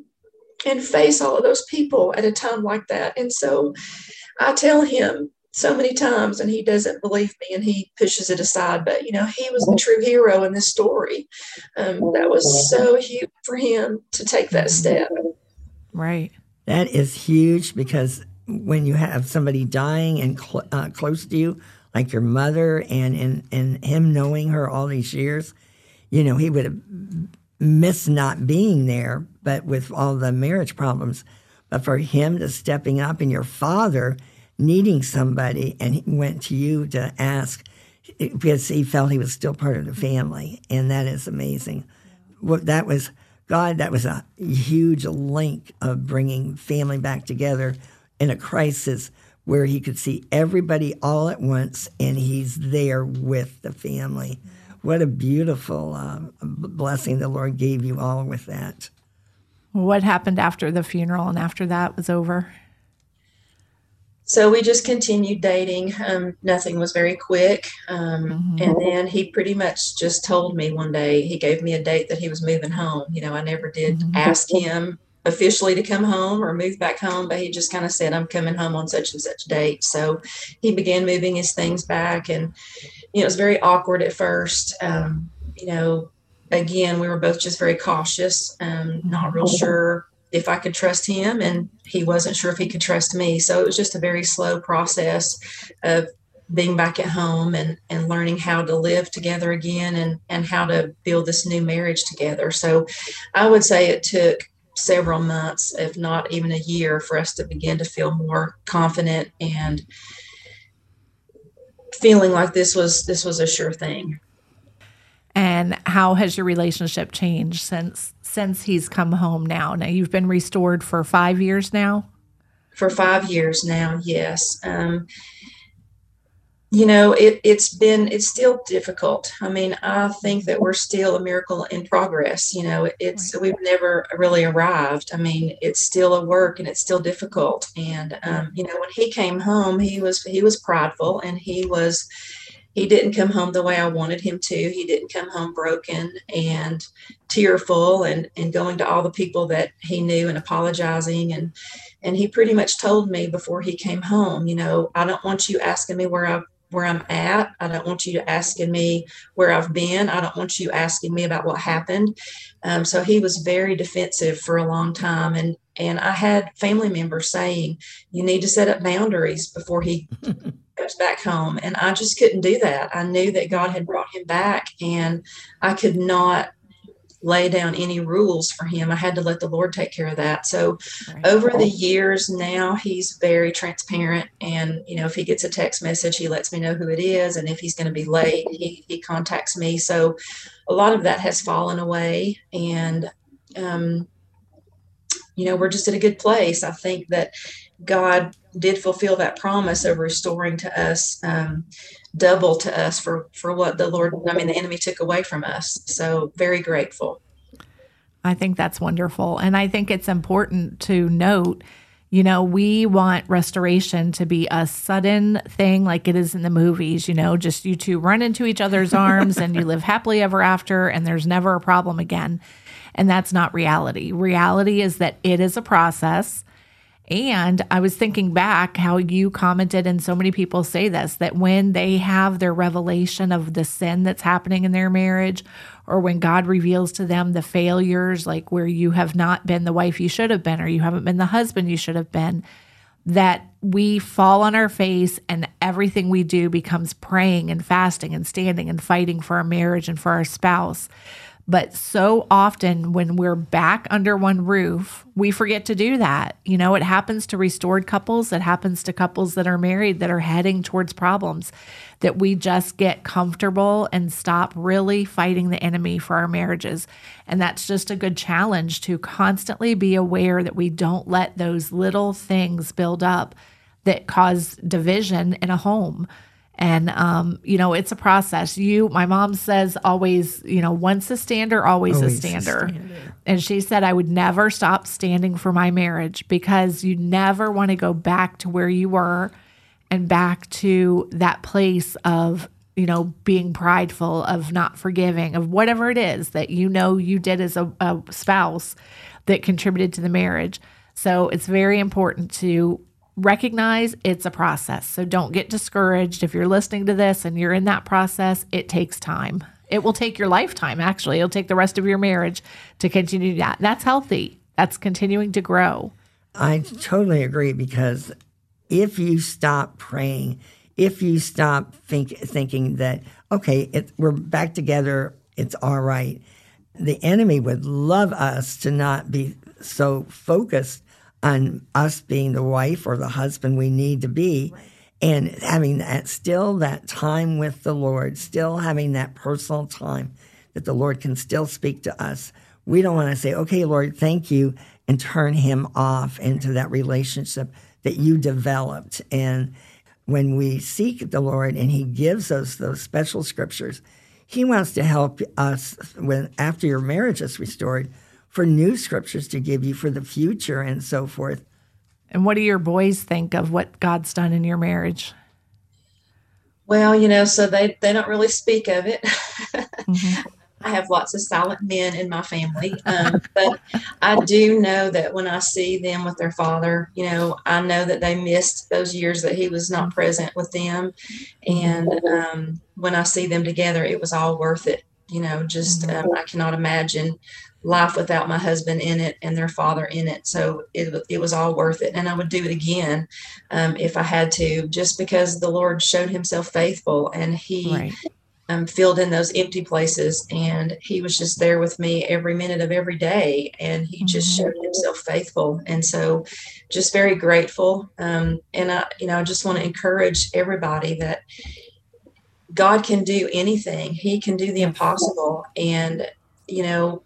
and face all of those people at a time like that. And so I tell him so many times, and he doesn't believe me and he pushes it aside. But, you know, he was the true hero in this story. Um, that was so huge for him to take that step. Right. That is huge because when you have somebody dying and cl- uh, close to you, like your mother, and, and, and him knowing her all these years, you know, he would have missed not being there, but with all the marriage problems. But for him to stepping up and your father needing somebody, and he went to you to ask because he felt he was still part of the family, and that is amazing. Well, that was God. That was a huge link of bringing family back together in a crisis where he could see everybody all at once, and he's there with the family. What a beautiful uh, blessing the Lord gave you all with that. What happened after the funeral and after that was over? So we just continued dating. Um, nothing was very quick. Um, mm-hmm. And then he pretty much just told me one day, he gave me a date that he was moving home. You know, I never did mm-hmm. ask him officially to come home or move back home, but he just kind of said, I'm coming home on such and such date. So he began moving his things back. And, you know, it was very awkward at first. Um, you know, again, we were both just very cautious, um, not real sure if I could trust him, and he wasn't sure if he could trust me. So it was just a very slow process of being back at home and and learning how to live together again and and how to build this new marriage together. So I would say it took several months, if not even a year, for us to begin to feel more confident and feeling like this was this was a sure thing. And how has your relationship changed since since he's come home now? Now you've been restored for five years now. For five years now, yes. Um, you know, it, it's been it's still difficult. I mean, I think that we're still a miracle in progress. You know, it's we've never really arrived. I mean, it's still a work and it's still difficult. And um, you know, when he came home, he was he was prideful and he was he didn't come home the way I wanted him to. He didn't come home broken and tearful and, and going to all the people that he knew and apologizing. And, and he pretty much told me before he came home, you know, I don't want you asking me where I where I'm at. I don't want you asking me where I've been. I don't want you asking me about what happened. Um, so he was very defensive for a long time. And, and I had family members saying, you need to set up boundaries before he goes back home. And I just couldn't do that. I knew that God had brought him back and I could not lay down any rules for him. I had to let the Lord take care of that. So right. over the years now, he's very transparent. And, you know, if he gets a text message, he lets me know who it is. And if he's going to be late, he, he contacts me. So a lot of that has fallen away. And, um, you know, we're just at a good place. I think that God did fulfill that promise of restoring to us um, double to us for for what the Lord I mean the enemy took away from us. So very grateful. I think that's wonderful and I think it's important to note You know, we want restoration to be a sudden thing like it is in the movies, you know, just you two run into each other's arms and you live happily ever after and there's never a problem again. And that's not reality. Reality is that it is a process. And I was thinking back how you commented, and so many people say this that when they have their revelation of the sin that's happening in their marriage, or when God reveals to them the failures, like where you have not been the wife you should have been, or you haven't been the husband you should have been, that we fall on our face and everything we do becomes praying and fasting and standing and fighting for our marriage and for our spouse. But so often when we're back under one roof, we forget to do that. You know, it happens to restored couples, it happens to couples that are married that are heading towards problems, that we just get comfortable and stop really fighting the enemy for our marriages. And that's just a good challenge to constantly be aware that we don't let those little things build up that cause division in a home and um, you know it's a process. You my mom says always you know once a stander always, always a, stander. a stander. And she said i would never stop standing for my marriage because you never want to go back to where you were and back to that place of you know being prideful of not forgiving of whatever it is that you know you did as a, a spouse that contributed to the marriage. So it's very important to recognize it's a process. So don't get discouraged. If you're listening to this and you're in that process, it takes time. It will take your lifetime, actually. It'll take the rest of your marriage to continue that. That's healthy. That's continuing to grow. I totally agree because if you stop praying, if you stop think, thinking that, okay, it, we're back together, it's all right, the enemy would love us to not be so focused on us being the wife or the husband we need to be. Right. And having that still that time with the Lord, still having that personal time that the Lord can still speak to us. We don't want to say, okay, Lord, thank you, and turn him off into that relationship that you developed. And when we seek the Lord and he gives us those special scriptures, he wants to help us when after your marriage is restored for new scriptures to give you for the future and so forth. And what do your boys think of what God's done in your marriage? Well, you know, so they they don't really speak of it. Mm-hmm. I have lots of silent men in my family, um, but I do know that when I see them with their father, you know, I know that they missed those years that he was not present with them, and um, when I see them together, it was all worth it. You know, just mm-hmm. um, I cannot imagine life without my husband in it and their father in it. So it, it was all worth it. And I would do it again um, if I had to, just because the Lord showed himself faithful and he right. um, filled in those empty places. And he was just there with me every minute of every day. And he mm-hmm. just showed himself faithful. And so just very grateful. Um, and I, you know, I just want to encourage everybody that God can do anything. He can do the impossible. And, you know,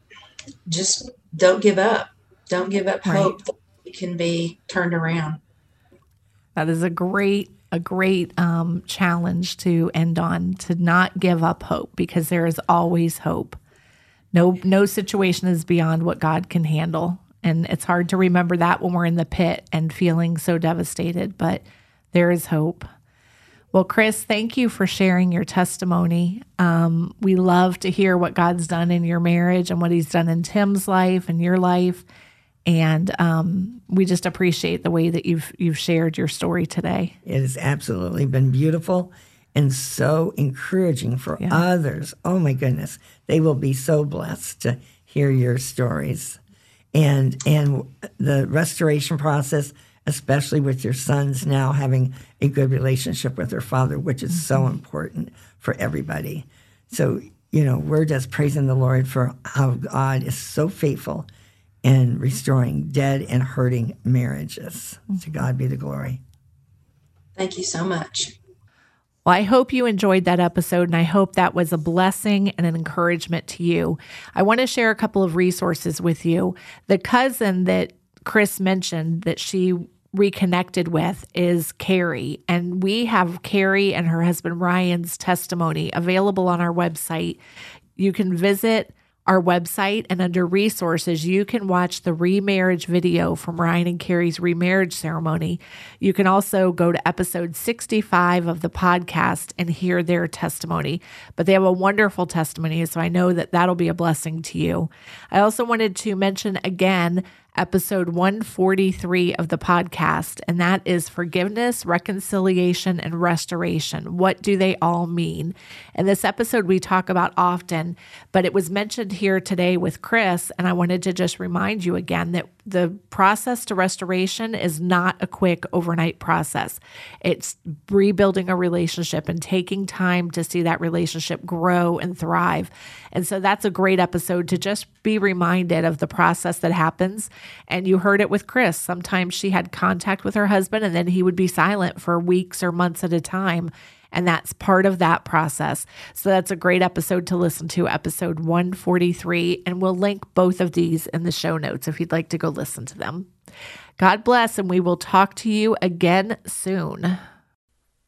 just don't give up. Don't give up hope that it can be turned around. That is a great a great um, challenge to end on to not give up hope because there is always hope. No no situation is beyond what God can handle. And it's hard to remember that when we're in the pit and feeling so devastated, but there is hope. Well, Chris, thank you for sharing your testimony. Um, we love to hear what God's done in your marriage and what He's done in Tim's life and your life, and um, we just appreciate the way that you've you've shared your story today. It has absolutely been beautiful and so encouraging for yeah. others. Oh my goodness, they will be so blessed to hear your stories, and and the restoration process especially with your sons now having a good relationship with their father, which is so mm-hmm. important for everybody. So, you know, we're just praising the Lord for how God is so faithful in restoring dead and hurting marriages. To God be the glory. Thank you so much. Well, I hope you enjoyed that episode and I hope that was a blessing and an encouragement to you. I want to share a couple of resources with you. The cousin that Chris mentioned that she reconnected with is Cari. And we have Cari and her husband Ryan's testimony available on our website. You can visit our website and under resources, you can watch the remarriage video from Ryan and Cari's remarriage ceremony. You can also go to episode 65 of the podcast and hear their testimony. But they have a wonderful testimony, so I know that that'll be a blessing to you. I also wanted to mention again episode 143 of the podcast, and that is forgiveness, reconciliation, and restoration. What do they all mean? And this episode we talk about often, but it was mentioned here today with Chris, and I wanted to just remind you again that the process to restoration is not a quick overnight process. It's rebuilding a relationship and taking time to see that relationship grow and thrive. And so that's a great episode to just be reminded of the process that happens. And you heard it with Chris. Sometimes she had contact with her husband and then he would be silent for weeks or months at a time. And that's part of that process. So that's a great episode to listen to, episode 143. And we'll link both of these in the show notes if you'd like to go listen to them. God bless, and we will talk to you again soon.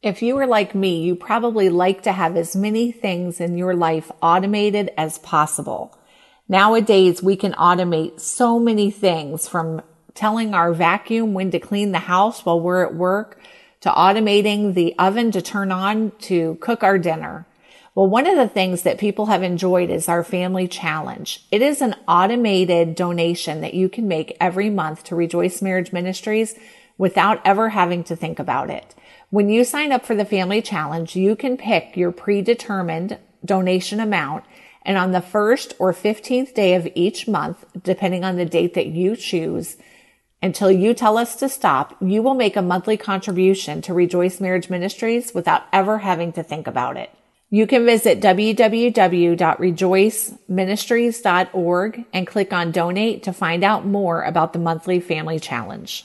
If you are like me, you probably like to have as many things in your life automated as possible. Nowadays, we can automate so many things from telling our vacuum when to clean the house while we're at work to automating the oven to turn on to cook our dinner. Well, one of the things that people have enjoyed is our family challenge. It is an automated donation that you can make every month to Rejoice Marriage Ministries without ever having to think about it. When you sign up for the family challenge, you can pick your predetermined donation amount. And on the first or 15th day of each month, depending on the date that you choose, until you tell us to stop, you will make a monthly contribution to Rejoice Marriage Ministries without ever having to think about it. You can visit www.rejoiceministries.org and click on donate to find out more about the monthly family challenge.